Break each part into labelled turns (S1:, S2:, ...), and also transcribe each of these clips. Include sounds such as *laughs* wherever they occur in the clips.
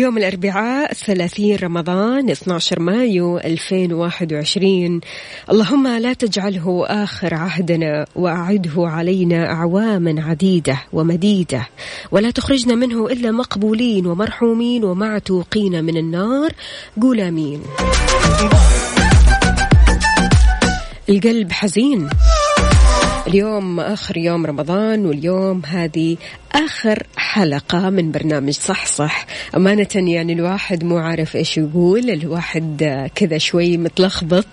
S1: اليوم الأربعاء 30 رمضان 12 مايو 2021 اللهم لا تجعله آخر عهدنا وأعده علينا أعواما عديدة ومديدة ولا تخرجنا منه إلا مقبولين ومرحومين ومعتوقين من النار. قول آمين. القلب حزين. اليوم آخر يوم رمضان واليوم هذه آخر حلقة من برنامج صح صح. أمانة يعني الواحد مو عارف إيش يقول الواحد كذا شوي متلخبط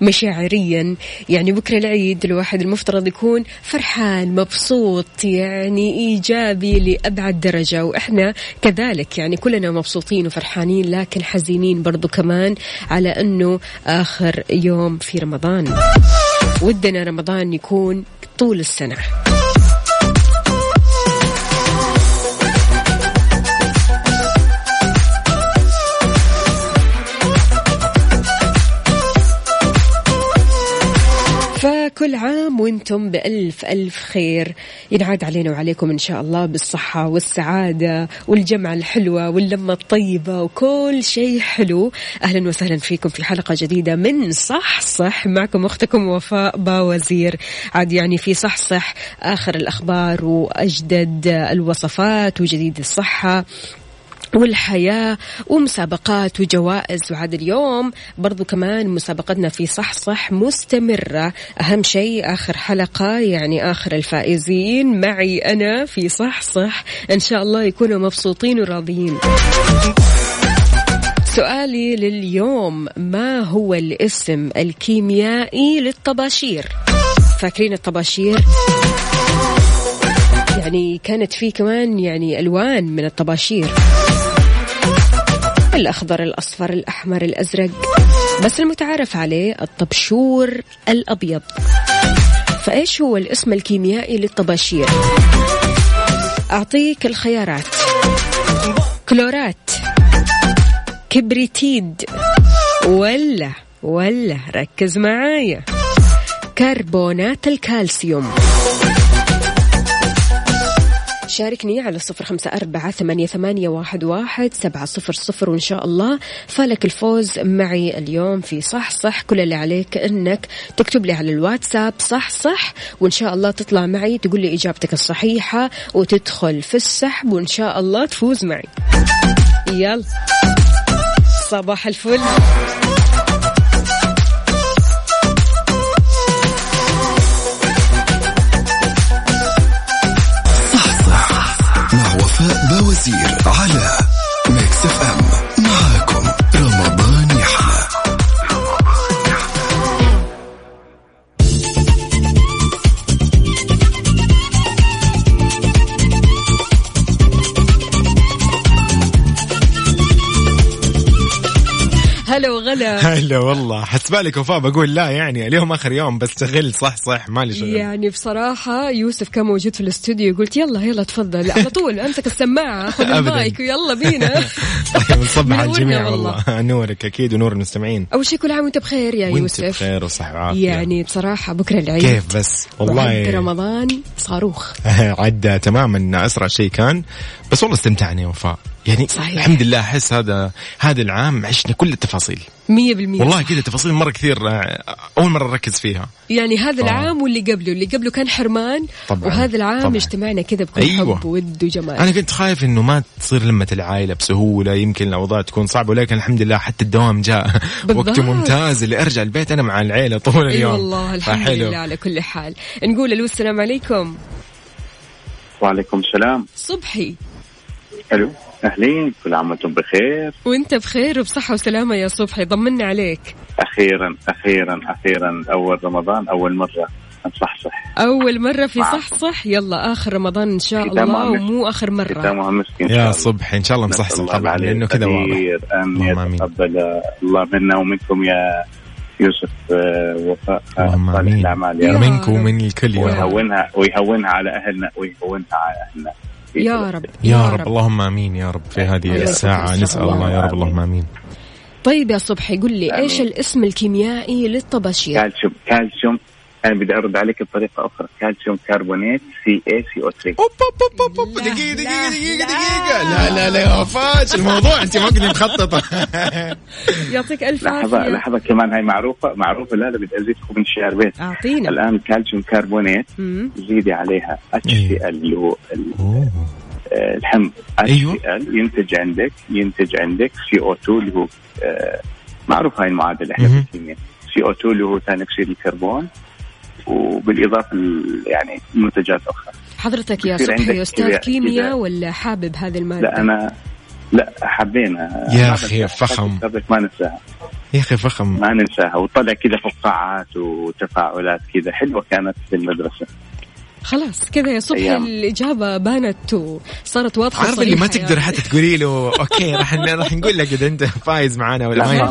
S1: مشاعريا. يعني بكرة العيد الواحد المفترض يكون فرحان مبسوط يعني إيجابي لأبعد درجة. وإحنا كذلك يعني كلنا مبسوطين وفرحانين لكن حزينين برضو كمان على أنه آخر يوم في رمضان. ودنا رمضان يكون طول السنة. فكل عام وأنتم بألف ألف خير ينعاد علينا وعليكم إن شاء الله بالصحة والسعادة والجمعة الحلوة واللمة الطيبة وكل شيء حلو. أهلا وسهلا فيكم في حلقة جديدة من صح صح معكم أختكم وفاء باوزير. عاد يعني في صح صح آخر الأخبار وأجدد الوصفات وجديد الصحة. والحياة ومسابقات وجوائز وعاد اليوم برضو كمان مسابقتنا في صح صح مستمرة. أهم شيء آخر حلقة يعني آخر الفائزين معي أنا في صح صح. إن شاء الله يكونوا مبسوطين وراضيين. سؤالي لليوم ما هو الاسم الكيميائي للطباشير؟ فاكرين الطباشير؟ يعني كانت في كمان يعني ألوان من الطباشير. الأخضر الأصفر الأحمر الأزرق. بس المتعارف عليه الطبشور الأبيض. فإيش هو الاسم الكيميائي للطباشير؟ أعطيك الخيارات. كلورات. كبريتيد. ولا ولا ركز معايا. كربونات الكالسيوم. شاركني على صفر خمسة أربعة ثمانية, واحد, سبعة صفر صفر وإن شاء الله فلك الفوز معي اليوم في صح صح كل اللي عليك أنك تكتب لي على الواتساب صح صح وإن شاء الله تطلع معي تقول لي إجابتك الصحيحة وتدخل في السحب وإن شاء الله تفوز معي. يلا صباح الفل. هلا *laughs*
S2: هلا والله. حسبالك وفاء بقول لا يعني اليوم آخر يوم بستغل صح صح. مالي شغل.
S1: يعني بصراحة يوسف كان موجود في الاستوديو قلت يلا يلا تفضل. على طول أمسك السماعة خذ. *laughs* المايك ويلا بينا. *laughs*
S2: طيب نصبح على الجميع
S1: والله.
S2: نورك أكيد ونور المستمعين.
S1: أول شيء كل عام وأنت بخير يا
S2: وأنت
S1: يوسف.
S2: بخير وصحة وعافية.
S1: يعني بصراحة بكرة العيد.
S2: كيف بس؟ والله.
S1: رمضان صاروخ.
S2: عدى تماما. أسرع شيء كان. بس والله استمتعنا يا وفاء. يعني
S1: صحيح.
S2: الحمد لله أحس هذا هذا العام عشنا كل التفاصيل.
S1: مية بالمية.
S2: والله كذا تفاصيل مرة كثير آه، أول مرة نركز فيها.
S1: يعني هذا
S2: آه.
S1: العام واللي قبله. اللي قبله كان حرمان
S2: طبعاً،
S1: وهذا العام
S2: طبعاً.
S1: اجتمعنا كذا بكل
S2: أيوة.
S1: حب ود وجمال.
S2: أنا كنت خايف إنه ما تصير لمة العائلة بسهولة يمكن الأوضاع تكون صعبة ولكن الحمد لله حتى الدوام جاء. وقت ممتاز اللي أرجع البيت أنا مع العيلة طول
S1: اي
S2: اليوم.
S1: والله الحمد
S2: فحلو.
S1: لله على كل حال. نقول ألو السلام عليكم.
S3: وعليكم السلام.
S1: صبحي.
S3: حلو أهلين كل عام وأنتم بخير.
S1: وأنت بخير وبصحة وسلامة يا صبحي طمنا عليك.
S3: أخيرا أخيرا أخيرا أول رمضان أول مرة نصحصح.
S1: أول مرة في
S3: معكم.
S1: صح صح يلا آخر رمضان إن شاء الله. ومو
S3: إن شاء
S2: يا صبحي إن شاء الله
S3: الله
S2: طبعا لأنه كذا واضح. أن.
S3: يتقبل الله منا ومنكم يا يوسف آه، وفاء. الأعمال يا
S2: منك. ومن الكل يا رب.
S3: ويهونها ويهونها على أهلنا ويهونها على أهلنا.
S1: يا رب
S2: يا رب. اللهم آمين يا رب في هذه. الساعة. نسأل الله يا رب اللهم آمين.
S1: طيب يا صبحي قل لي. إيش الاسم الكيميائي للطباشير؟
S3: كالسيوم كالسيوم. أنا بدي أرد عليك بطريقة أخرى. كالسيوم كربونات سي اي سي أو 3
S2: أوب أوب أوب أوب
S1: لا،
S2: دقيقة
S1: لا،
S2: دقيقة دقيقة
S1: لا.
S2: دقيقة. لا لا لا يا وفاء إيش الموضوع أنت ما كنت مخططة. *laughs*
S1: يعطيك ألف
S3: لحظة
S1: عافية.
S3: لحظة كمان. هاي معروفة معروفة. لا لا بدي ازيدكم من شعر بيت.
S1: أعطينا
S3: الآن كالسيوم كربونات. زيدي عليها. H C L اللي هو. آه، الحمض. اتش
S2: أيوة.
S3: سي ال ينتج عندك ينتج عندك C O 2 اللي هو آه، معروف هاي المعادلة إحنا
S2: مهم.
S3: بالكيمياء C O 2 اللي هو ثاني اكسيد الكربون. وبالإضافة ل- يعني منتجات أخرى.
S1: حضرتك يا صبحي
S3: كذا-
S1: كيمياء. ولا حابب هذه المادة؟
S3: لا أنا لا حبينا
S2: يا
S3: بنساها.
S2: فخم.
S3: ما ننساها.
S2: يا أخي فخم.
S3: ما ننساها. وطلع كذا فقاعات وتفاعلات كذا. حلوة كانت في المدرسة.
S1: خلاص كذا يا صبحي
S3: أيام.
S1: الإجابة بانت وصارت واضحة
S2: عارف اللي ما تقدر. حتى تقولي له أوكي راح راح نقول لك إذا أنت فايز معانا ولا
S3: لا،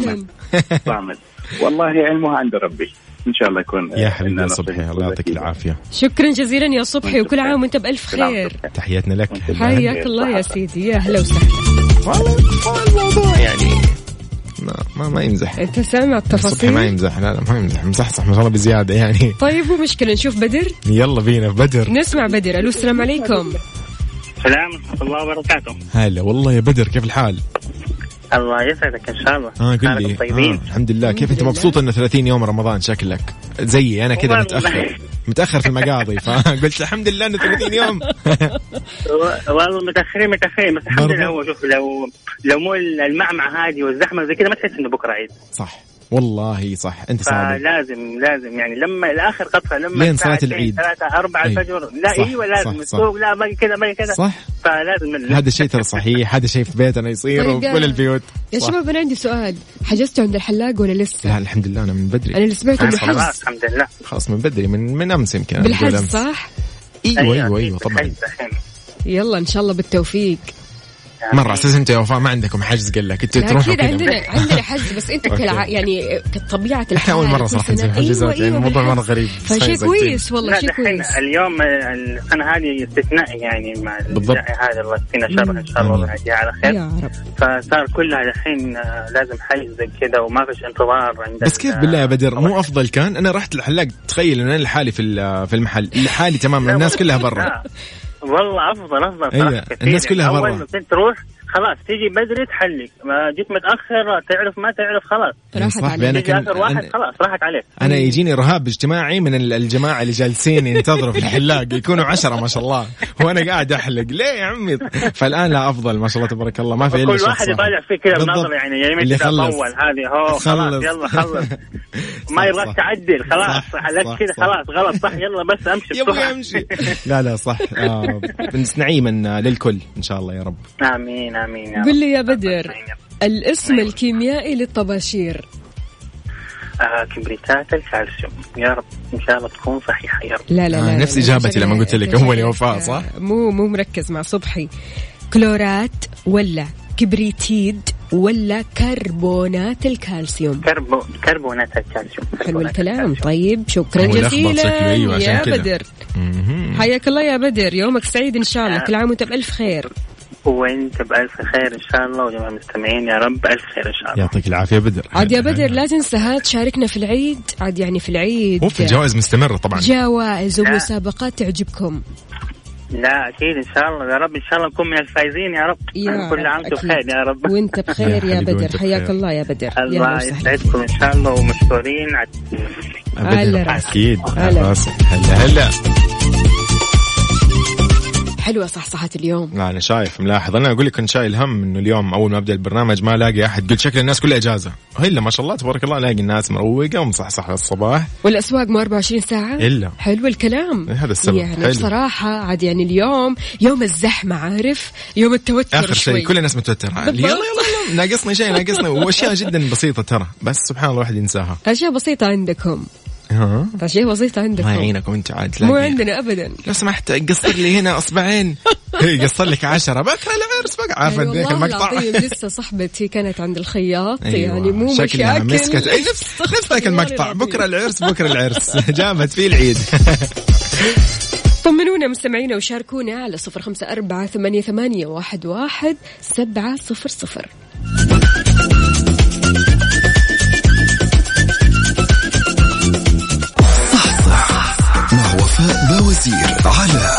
S2: ما
S3: والله علمها عند ربي. إن شاء الله يكون
S2: يا حبيبي
S3: لنا
S2: يا صبحي الله يعطيك
S3: أكيد.
S2: العافية.
S1: شكرا جزيلا يا صبحي وكل. عام
S3: وأنت عام
S1: خير.
S2: تحياتنا لك.
S1: حياك الله يا سيدي يا هلا وسهلا.
S2: والله الموضوع يعني ما ما, ما يمزح.
S1: أنت سامع
S2: الصبح ما
S1: التفاصيل
S2: يمزح. لا لا ما يمزح. مصحصح ما شاء الله بزيادة يعني.
S1: طيب مو مشكلة نشوف بدر.
S2: يلا بينا بدر.
S1: نسمع بدر. ألو السلام عليكم.
S4: السلام ورحمة الله وبركاته.
S2: هلا والله يا بدر كيف الحال؟
S4: الله يسعدك إن شاء الله.
S2: آه قل
S4: حالكم
S2: لي.
S4: طيبين
S2: آه الحمد لله. كيف
S1: أنت.
S2: مبسوط انه 30 يوم رمضان شكلك؟ زيي أنا كذا. متأخر. متأخر في المقاضي فقلت الحمد لله انه 30 يوم. *laughs*
S4: والله متأخرين متأخرين بس الحمد. لله هو شوف لو لو مو المعمعة هذه والزحمة زي كذا ما تحس إنه بكرة عيد.
S2: صح. والله صح أنت صادق
S4: فلازم لازم يعني لما الآخر قطفة لما
S2: لين صلاة العيد.
S4: 3 4
S2: أي.
S4: الفجر لا
S2: صح،
S4: أيوه لازم
S2: صح، صح.
S4: السوق لا باقي كذا باقي كذا
S2: صح
S4: فلازم
S2: هذا الشيء ترى صحيح هذا شيء في بيتنا يصير
S1: طيب،
S2: وفي كل البيوت
S1: يا. شباب أنا عندي سؤال حجزتوا عند الحلاق ولا لسه؟
S2: لا الحمد لله أنا من بدري
S1: أنا اللي سمعت إنه
S2: خلاص.
S1: حجز
S4: الحمد لله
S2: خلاص من بدري من من أمس يمكن
S1: بالحجز. صح؟
S2: إيوه أيوه أيوه طبعا
S4: بالحجز الحين.
S1: يلا إن شاء الله بالتوفيق
S2: مرة على أساس أنت يا وفاء ما عندكم حجز قال لك؟ أنتوا
S1: لا
S2: تروحوا
S1: أكيد
S2: كذا.
S1: عندنا عندنا حجز بس
S2: أوكي.
S1: كالع... يعني كطبيعه الحال
S2: إحنا
S1: أول
S2: مرة
S1: صراحة.
S2: نسوي حجزات يعني
S1: أيوة
S2: الموضوع
S1: مرة.
S2: غريب.
S1: فشيء كويس والله
S4: لا
S1: شيء
S4: دحين
S1: كويس.
S4: اليوم السنة هذه استثنائي يعني مع
S2: بالضبط.
S4: هذه الله يكفينا شرها ان شاء الله. ونعديها على خير.
S1: يا رب.
S4: فصار كلها الحين آه، لازم زي كذا وما فيش انتظار عند
S2: بس كيف
S4: ال-
S2: بالله يا بدر؟ مو أفضل كان؟ أنا رحت الحلاق تخيل انه أنا لحالي في ال- في المحل لحالي تماما الناس كلها برا.
S4: لا. والله
S2: أفضل
S4: أفضل كثير
S2: الناس كلها أول.
S4: ما كنت تروح خلاص تيجي بدري تحلق ما جيت متأخر تعرف ما تعرف خلاص
S1: راحت
S2: صح،
S1: عليك.
S4: تيجي
S2: كان-
S4: آخر واحد
S2: أنا-
S4: خلاص راحت عليك
S2: أنا يجيني رهاب اجتماعي من ال- الجماعة اللي جالسين ينتظروا في الحلاق يكونوا عشرة ما شاء الله وأنا قاعد أحلق ليه يا عمي فالآن لا أفضل ما شاء الله تبارك الله ما في إلا
S4: كل
S2: شخص
S4: واحد
S2: واحد.
S4: يطالع فيك كذا. بنظره يعني يا
S2: اللي
S4: يمين كذا
S2: خلص.
S4: هذه هو خلاص
S2: خلص.
S4: يلا خلص *laughs* ما يبغاك. تعدل خلاص
S2: صح،
S4: حلقت كذا. خلاص غلط صح يلا بس
S2: أمشي
S4: بسرعة.
S2: امشي لا لا صح آه نعيما للكل إن شاء الله يا رب
S4: آمين آمين يا
S1: قل. لي يا بدر. الاسم الكيميائي للطباشير.
S4: آه كبريتات الكالسيوم. يا رب إن شاء الله تكون صحيحة يا رب.
S1: لا لا,
S2: آه،
S1: لا
S2: نفس
S1: لا،
S2: إجابتي
S1: لا،
S2: لما قلت لك يا
S1: لا،
S2: وفاء، صح؟
S1: مو مو مركز مع صبحي. كلورات ولا كبريتيد ولا كربونات الكالسيوم؟
S4: كربو كربونات الكالسيوم.
S1: حلو الكلام.
S4: الكالسيوم.
S1: طيب شكرا جزيلا
S2: أيوة،
S1: يا. بدر. حياك الله يا بدر. يومك سعيد إن شاء الله. كل عام وأنت بألف خير.
S4: وانت بألف خير إن شاء الله وجميع المستمعين يا رب ألف خير إن شاء الله.
S2: يعطيك العافية بدر.
S1: عاد يا بدر لا تنسى ها تشاركنا في العيد. عاد يعني في العيد
S2: اوف الجوائز مستمرة طبعا.
S1: جوائز ومسابقات تعجبكم.
S4: لا أكيد إن شاء الله. يا رب إن شاء الله نكون من الفايزين يا رب.
S1: يا
S4: كل عام
S1: وأنتم.
S4: بخير يا رب.
S1: وأنت بخير
S2: يا
S1: بدر. حياك. الله يا بدر.
S4: الله يسعدكم إن شاء الله ومشكورين
S1: على.
S2: أكيد. هلا هلا.
S1: حلوة صحصحة اليوم.
S2: لا أنا شايف ملاحظ. أنا أقول لك كنت شايل هم إنه اليوم أول ما أبدأ البرنامج ما ألاقي أحد. قلت شكل الناس كلها إجازة. إلا ما شاء الله تبارك الله ألاقي الناس مروقة ومصحصحة الصباح.
S1: والأسواق مو 24 ساعة؟
S2: إلا.
S1: حلو الكلام.
S2: هذا السبب.
S1: يعني
S2: حلو.
S1: بصراحة عاد يعني اليوم يوم الزحمة عارف؟ يوم التوتر آخر
S2: شيء كل الناس متوترة. يلا يلا يلا. ناقصني شيء ناقصني. وأشياء جدا بسيطة ترى. بس سبحان الله الواحد ينساها.
S1: أشياء بسيطة عندكم.
S2: ها؟
S1: أشياء بسيطة عندكم.
S2: الله يعينكم انت عاد
S1: مو عندنا أبدا.
S2: لو سمحت قصر لي هنا أصبعين. *laughs* قصر لك عشرة بكرة العرس بقى عارفه ذيك
S1: والله
S2: المقطع.
S1: لسه صاحبتي كانت عند الخياط
S2: أيوة.
S1: يعني مو
S2: شكلها
S1: مشاكل.
S2: مسكت. أي نفس *laughs* نفس ذاك المقطع. بكرة العرس بكرة العرس. *laughs* جابت فيه العيد.
S1: طمنونا مستمعينا وشاركونا على صفر خمسة أربعة ثمانية, ثمانية واحد, واحد سبعة صفر صفر.
S5: باوزير على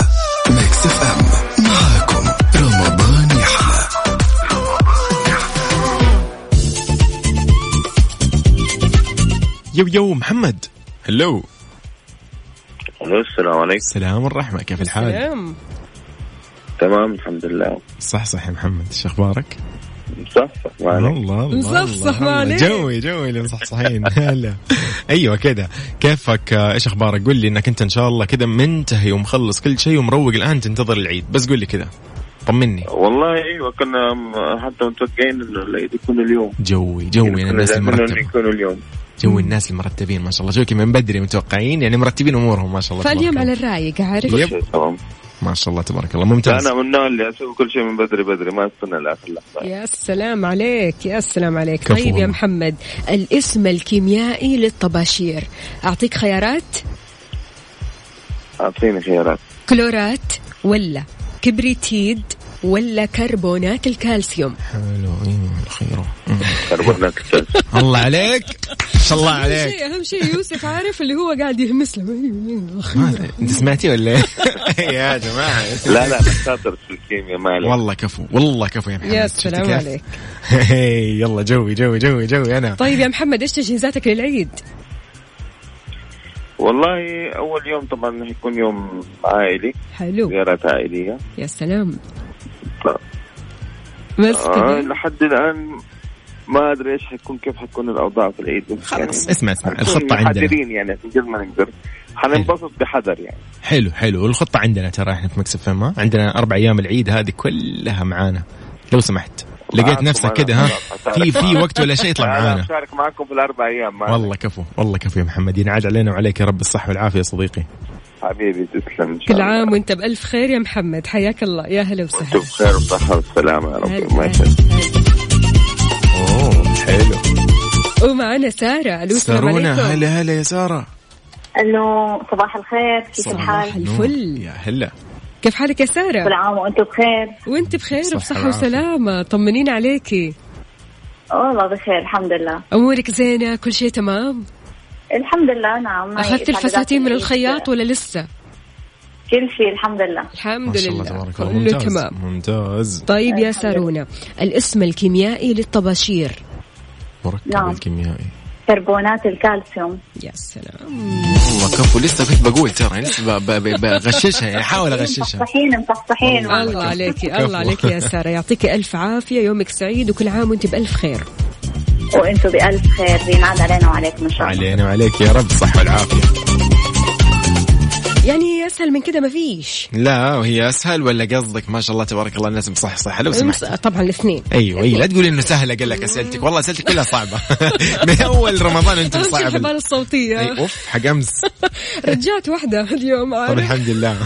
S5: Mix FM معاكم رمضان يحلى
S2: يو يو محمد. هلو
S3: ألو السلام عليكم.
S2: السلام والرحمة كيف الحال؟
S1: سلام
S3: تمام الحمد لله.
S2: صح صح يا محمد. إيش أخبارك؟
S3: صح؟ معنا
S2: الله الله
S1: مصحصح
S2: الله.
S1: عليك.
S2: جوي جوي اللي مصحصحين هلا *laughs* أيوه كذا. كيفك؟ إيش أخبارك؟ قول لي إنك أنت إن شاء الله كذا منتهي ومخلص كل شيء ومروق الآن تنتظر العيد. بس قول لي كذا. طمني.
S3: والله أيوه كنا حتى متوقعين انه العيد يكون اليوم.
S2: جوي جوي
S3: كنا
S2: الناس المرتبة
S3: يكون اليوم.
S2: جوي الناس المرتبين ما شاء الله. شوفي من بدري متوقعين يعني مرتبين أمورهم ما شاء الله
S1: فاليوم على. الرايق عارف؟
S2: يب. ما شاء الله تبارك الله. ممتاز.
S3: أنا من النوع اللي أسوي كل شيء من بدري بدري ما أستنى لآخر لحظه
S1: يا سلام عليك يا سلام عليك. طيب يا. محمد الاسم الكيميائي للطباشير أعطيك خيارات؟
S3: أعطيني خيارات.
S1: كلورات ولا كبريتيد ولا كربونات الكالسيوم.
S2: حلو أيوه الخير.
S3: كربونات الثلج
S2: الله عليك. ما شاء الله عليك
S1: شيء أهم شيء يوسف عارف اللي هو قاعد يهمس له.
S2: ما- أنت سمعتي ولا *laughs* إيه؟ يا جماعة.
S3: لا لا أنا شاطر في الكيمياء ما عليك.
S2: والله كفو والله كفو يا محمد.
S1: يا سلام؟ عليك. *laughs*
S2: يلا جوي جوي جوي جوي أنا.
S1: طيب يا محمد إيش تجهيزاتك للعيد؟
S3: والله أول يوم طبعا حيكون يوم عائلي
S1: حلو.
S3: زيارات عائلية.
S1: يا سلام.
S3: ف-
S1: بس
S3: آه لحد الآن ما أدري إيش حيكون كيف حتكون الأوضاع في العيد. بس
S2: خلاص اسمع اسمع
S3: حنكون
S2: الخطة عندنا.
S3: محذرين يعني قد ما نقدر. حننبسط بحذر يعني.
S2: حلو حلو. والخطة عندنا ترى إحنا في مكسب فما. عندنا أربع أيام العيد هذه كلها معانا. لو سمحت. لقيت
S3: معاكم
S2: نفسك كده ها؟ *laughs* في في
S3: معاكم.
S2: وقت ولا شيء
S3: أنا
S2: معانا.
S3: أشارك معكم في الأربع أيام.
S2: والله كفو والله كفو يا محمد. ينعاد علينا وعليك يا رب الصحة والعافية يا صديقي.
S3: حبيبي تسلم إن شاء
S1: كل
S3: الله.
S1: عام وأنت بألف خير يا محمد. حياك الله. يا هلا وسهلا.
S3: بخير وصحه والسلامه يا رب. ما
S1: هلا.
S3: يسلمك.
S2: أوه حلو.
S1: ومعنا سارة. ألو السلام
S2: سارونا
S1: عليكم.
S2: هلا هلا يا سارة.
S6: ألو صباح الخير. كيف
S1: صباح
S6: الحال؟
S1: الفل.
S2: يا هلا.
S1: كيف حالك يا
S6: كل
S1: سارة؟
S6: عام وأنتم بخير.
S1: وأنت بخير
S2: والعافية.
S1: وسلامة. طمنين عليكي.
S6: والله بخير الحمد لله.
S1: أمورك زينة؟ كل شيء تمام؟
S6: الحمد لله نعم. أخذت
S1: الفساتين من. الخياط ولا لسه؟
S6: كل شيء الحمد لله.
S2: ما
S1: الحمد
S2: شاء الله
S1: لله.
S2: تبارك الله.
S1: كله
S2: ممتاز.
S1: تمام.
S2: ممتاز.
S1: طيب يا
S6: الحمد
S1: سارونا الاسم الكيميائي للطباشير.
S2: مركب
S6: نعم.
S2: الكيميائي.
S6: كربونات الكالسيوم.
S1: يا سلام.
S2: والله كفو لسه كنت بقول ترى لسه ب- ب- ب- بغششها يعني احاول أغششها.
S6: مصحصحين مصحصحين.
S1: الله
S2: كفو.
S1: الله عليكي يا سارة. يعطيكي ألف عافية يومك سعيد وكل عام وأنت بألف خير.
S6: وأنتم بألف خير. ينعاد علينا وعليكم ان شاء الله
S2: علينا وعليك يا رب. الصحة والعافية.
S1: يعني أسهل من كده ما فيش
S2: لا وهي أسهل ولا قصدك؟ ما شاء الله تبارك الله الناس مصحصحة لو سمحت.
S1: طبعا الاثنين.
S2: أيوه أيوه لا تقولي إنه سهل أقول لك أسئلتك. والله أسئلتك كلها صعبة. *laughs* من أول رمضان أنت
S1: أهم شيء
S2: صعب
S1: الحبال
S2: أي
S1: الصوتية
S2: أوف حق أمس. *laughs*
S1: رجعت واحدة اليوم
S2: طب الحمد لله.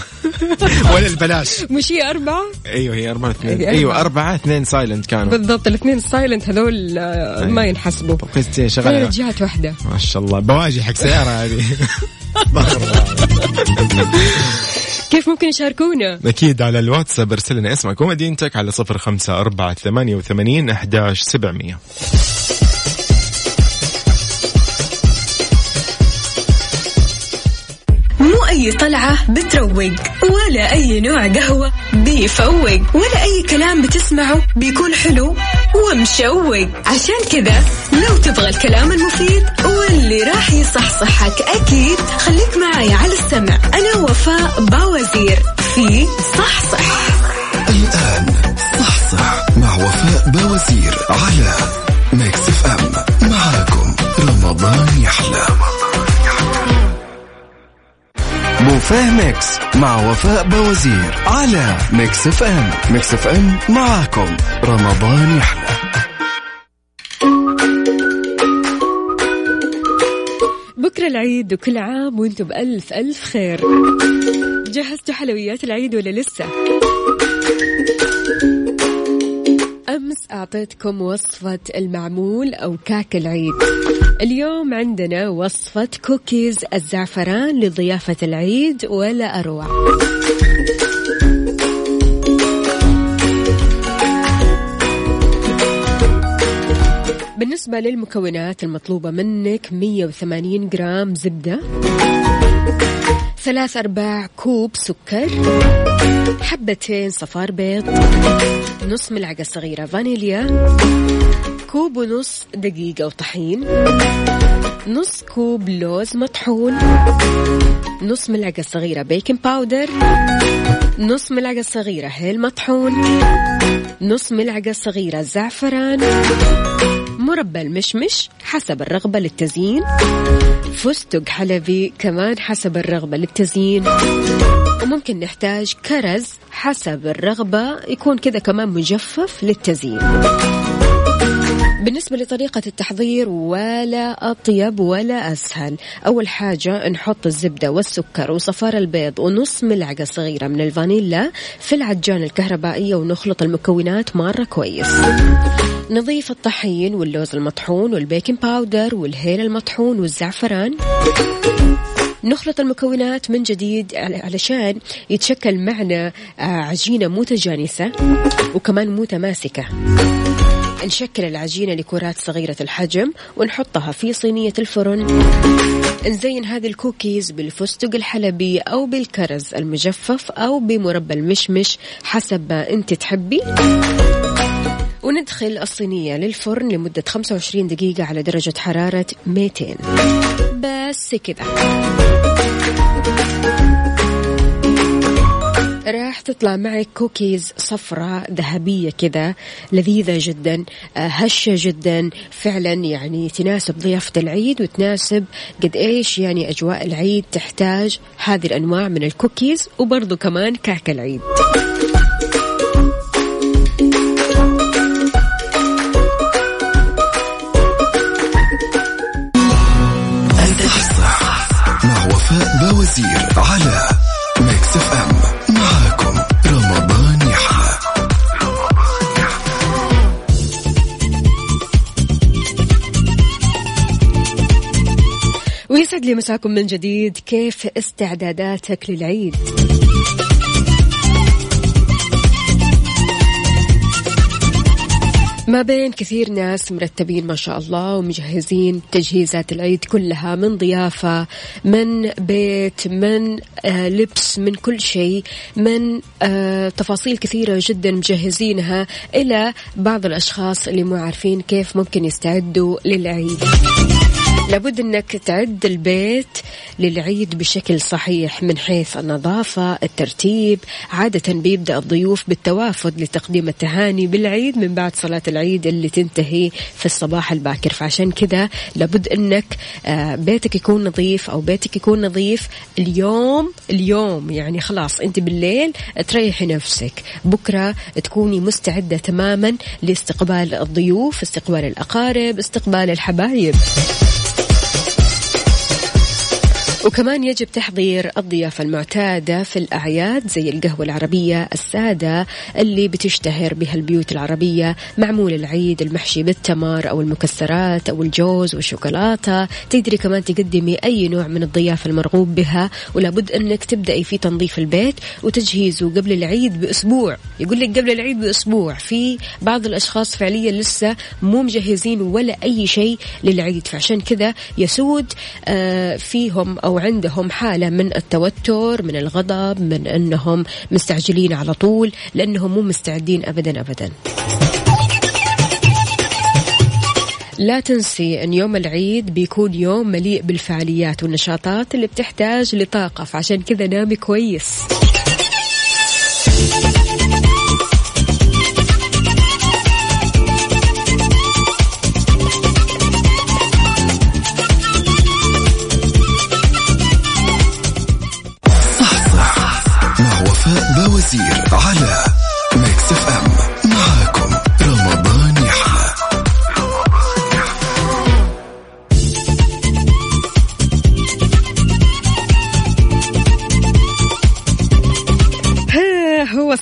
S2: *laughs* ولا البلاش.
S1: مش هي أربعة؟
S2: أيوه هي أربعة اثنين.
S1: أيوة.
S2: أيوه أربعة اثنين silent كانوا.
S1: بالضبط الاثنين silent هذول آه، ما
S2: أيوة.
S1: ينحسبوا.
S2: طب كنت
S1: أنا
S2: شغال
S1: رجعت واحدة.
S2: ما شاء الله. بواجي حق سيارة هذه. *laughs*
S1: كيف ممكن يشاركونا؟
S2: أكيد على الواتساب ارسل لنا اسمك ومدينتك على صفر خمسة أربعة ثمانية وثمانين أحداش سبعمية.
S7: مو أي أي طلعة بتروق ولا أي نوع قهوة بيفوق ولا أي كلام بتسمعه بيكون حلو ومشوق. عشان كذا لو تبغى الكلام المفيد واللي راح يصحصحك أكيد خليك معي على السمع. أنا وفاء باوزير في صحصح.
S5: الآن صح صح مع وفاء باوزير على Mix FM. معاكم رمضان يحلى. بوفيه Mix مع وفاء باوزير على Mix FM. Mix FM معاكم. رمضان يحلى.
S1: بكرة العيد وكل عام وأنتم بألف ألف خير. جهزتوا حلويات العيد ولا لسه؟ أمس أعطيتكم وصفة المعمول أو كعك العيد. اليوم عندنا وصفة كوكيز الزعفران لضيافة العيد ولا أروع بالنسبة للمكونات المطلوبة منك 180 جرام زبدة ثلاث أرباع كوب سكر حبتين صفار بيض نص ملعقة صغيرة فانيليا كوب ونص دقيق أو طحين. نص كوب لوز مطحون. نص ملعقة صغيرة baking powder نص ملعقة صغيرة هيل مطحون. نص ملعقة صغيرة زعفران. مربى المشمش حسب الرغبة للتزيين. فستق حلبي كمان حسب الرغبة للتزيين. وممكن نحتاج كرز حسب الرغبة يكون كذا كمان مجفف للتزيين. بالنسبة لطريقة التحضير ولا أطيب ولا أسهل. أول حاجة نحط الزبدة والسكر وصفار البيض ونص ملعقة صغيرة من الفانيلا في العجانة الكهربائية ونخلط المكونات مرة كويس. نضيف الطحين واللوز المطحون وال baking powder والهيل المطحون والزعفران. نخلط المكونات من جديد علشان يتشكل معنا آه، عجينة متجانسة وكمان متماسكة. نشكل العجينة لكرات صغيرة الحجم ونحطها في صينية الفرن. نزين هذه الكوكيز بالفستق الحلبي أو بالكرز المجفف أو بمربى المشمش حسب ما أنت تحبي. وندخل الصينية للفرن لمدة 25 دقيقة على درجة حرارة 200 بس كذا. راح تطلع معك كوكيز صفراء ذهبية كذا لذيذة جدا آه، هشة جدا فعلا يعني تناسب ضيافة العيد وتناسب قد إيش يعني أجواء العيد تحتاج هذه الأنواع من الكوكيز وبرضو كمان كعك العيد. ويسعد لي مساكم من جديد كيف استعداداتك للعيد. ما بين كثير ناس مرتبين ما شاء الله ومجهزين تجهيزات العيد كلها من ضيافة من بيت من آه لبس من كل شيء من آه تفاصيل كثيرة جدا مجهزينها إلى بعض الأشخاص اللي مو عارفين كيف ممكن يستعدوا للعيد. لابد انك تعد البيت للعيد بشكل صحيح من حيث النظافة الترتيب عادة بيبدأ الضيوف بالتوافد لتقديم التهاني بالعيد من بعد صلاة العيد اللي تنتهي في الصباح الباكر. فعشان كذا لابد انك آه، بيتك يكون نظيف أو بيتك يكون نظيف اليوم اليوم. يعني خلاص انت بالليل تريحي نفسك. بكرة تكوني مستعدة تماما لاستقبال الضيوف استقبال الأقارب استقبال الحبايب. وكمان يجب تحضير الضيافة المعتادة في الأعياد زي القهوة العربية السادة اللي بتشتهر بها البيوت العربية معمول العيد المحشي بالتمر أو المكسرات أو الجوز والشوكولاتة. تقدري كمان تقدمي أي نوع من الضيافة المرغوب بها ولابد أنك تبدأي في تنظيف البيت وتجهيزه قبل العيد بأسبوع. يقول لك قبل العيد بأسبوع. في بعض الأشخاص فعليا لسه مو مجهزين ولا أي شيء للعيد فعشان كذا يسود آه، فيهم أو وعندهم حالة من التوتر من الغضب من أنهم مستعجلين على طول لأنهم مو مستعدين أبدا أبدا. لا تنسي أن يوم العيد بيكون يوم مليء بالفعاليات والنشاطات اللي بتحتاج لطاقة فعشان كذا نامي كويس.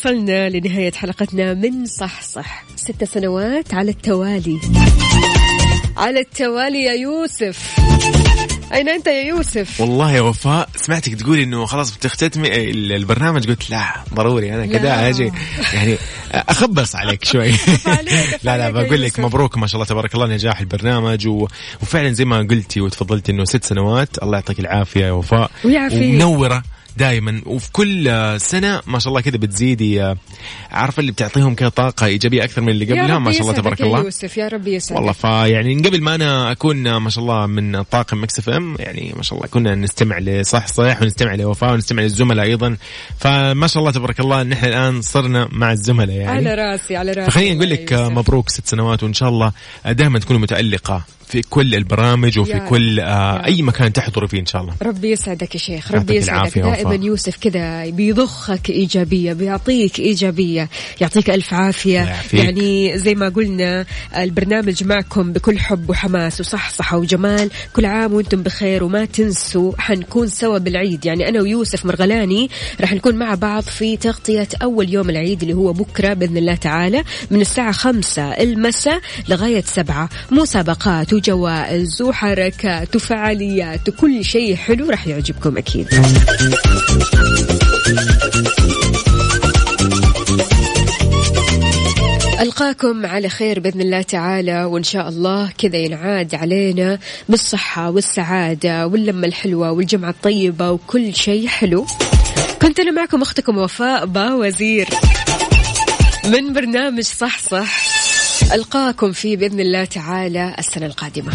S1: وصلنا لنهاية حلقتنا من صح صح. ست سنوات على التوالي. على التوالي يا يوسف. أين أنت يا يوسف؟
S2: والله يا وفاء سمعتك تقولي إنه خلاص بتختتمي البرنامج. قلت لا ضروري
S1: لا.
S2: كذا أجي. يعني أخبص عليك شوي. *laughs* لا لا بقول لك. مبروك ما شاء الله تبارك الله نجاح البرنامج. و... وفعلا زي ما قلتي وتفضلتي إنه ست سنوات. الله يعطيك العافية يا وفاء.
S1: ويعافيك.
S2: ومنوره دائما وفي كل آه، سنة ما شاء الله كذا بتزيدي آه، عارفة اللي بتعطيهم كذا طاقة إيجابية أكثر من اللي قبلها؟ ما شاء الله تبارك
S1: يا
S2: الله.
S1: يوسف يا رب يسعدك.
S2: والله فيعني قبل ما أنا أكون ما شاء الله من طاقم Mix FM يعني ما شاء الله كنا نستمع لصح صح ونستمع لوفاء ونستمع للزملاء أيضا. فما شاء الله تبارك الله إن إحنا الآن صرنا مع الزملاء يعني.
S1: على راسي على راسي
S2: فخليني
S1: أقول
S2: لك. مبروك ست سنوات وإن شاء الله دائما تكوني متألقة. في كل البرامج وفي. كل آه. أي مكان تحضري فيه إن شاء الله
S1: ربي يسعدك يا شيخ ربي يسعدك دائما. يوسف كذا بيضخك إيجابية بيعطيك إيجابية يعطيك عافية
S2: يعافيك.
S1: يعني زي ما قلنا البرنامج معكم بكل حب وحماس وصحصحة وجمال كل عام وأنتم بخير وما تنسوا حنكون سوا بالعيد يعني أنا ويوسف مرغلاني راح نكون مع بعض في تغطية أول يوم العيد اللي هو بكرة بإذن الله تعالى من الساعة خمسة المساء لغاية سبعة مسابقات وجوائز وحركات وفعاليات وكل شيء حلو راح يعجبكم أكيد. ألقاكم على خير بإذن الله تعالى وإن شاء الله كذا ينعاد علينا بالصحة والسعادة واللمة الحلوة والجمعة الطيبة وكل شيء حلو. كنت أنا معكم أختكم وفاء باوزير من برنامج صح صح ألقاكم فيه بإذن الله تعالى السنة القادمة.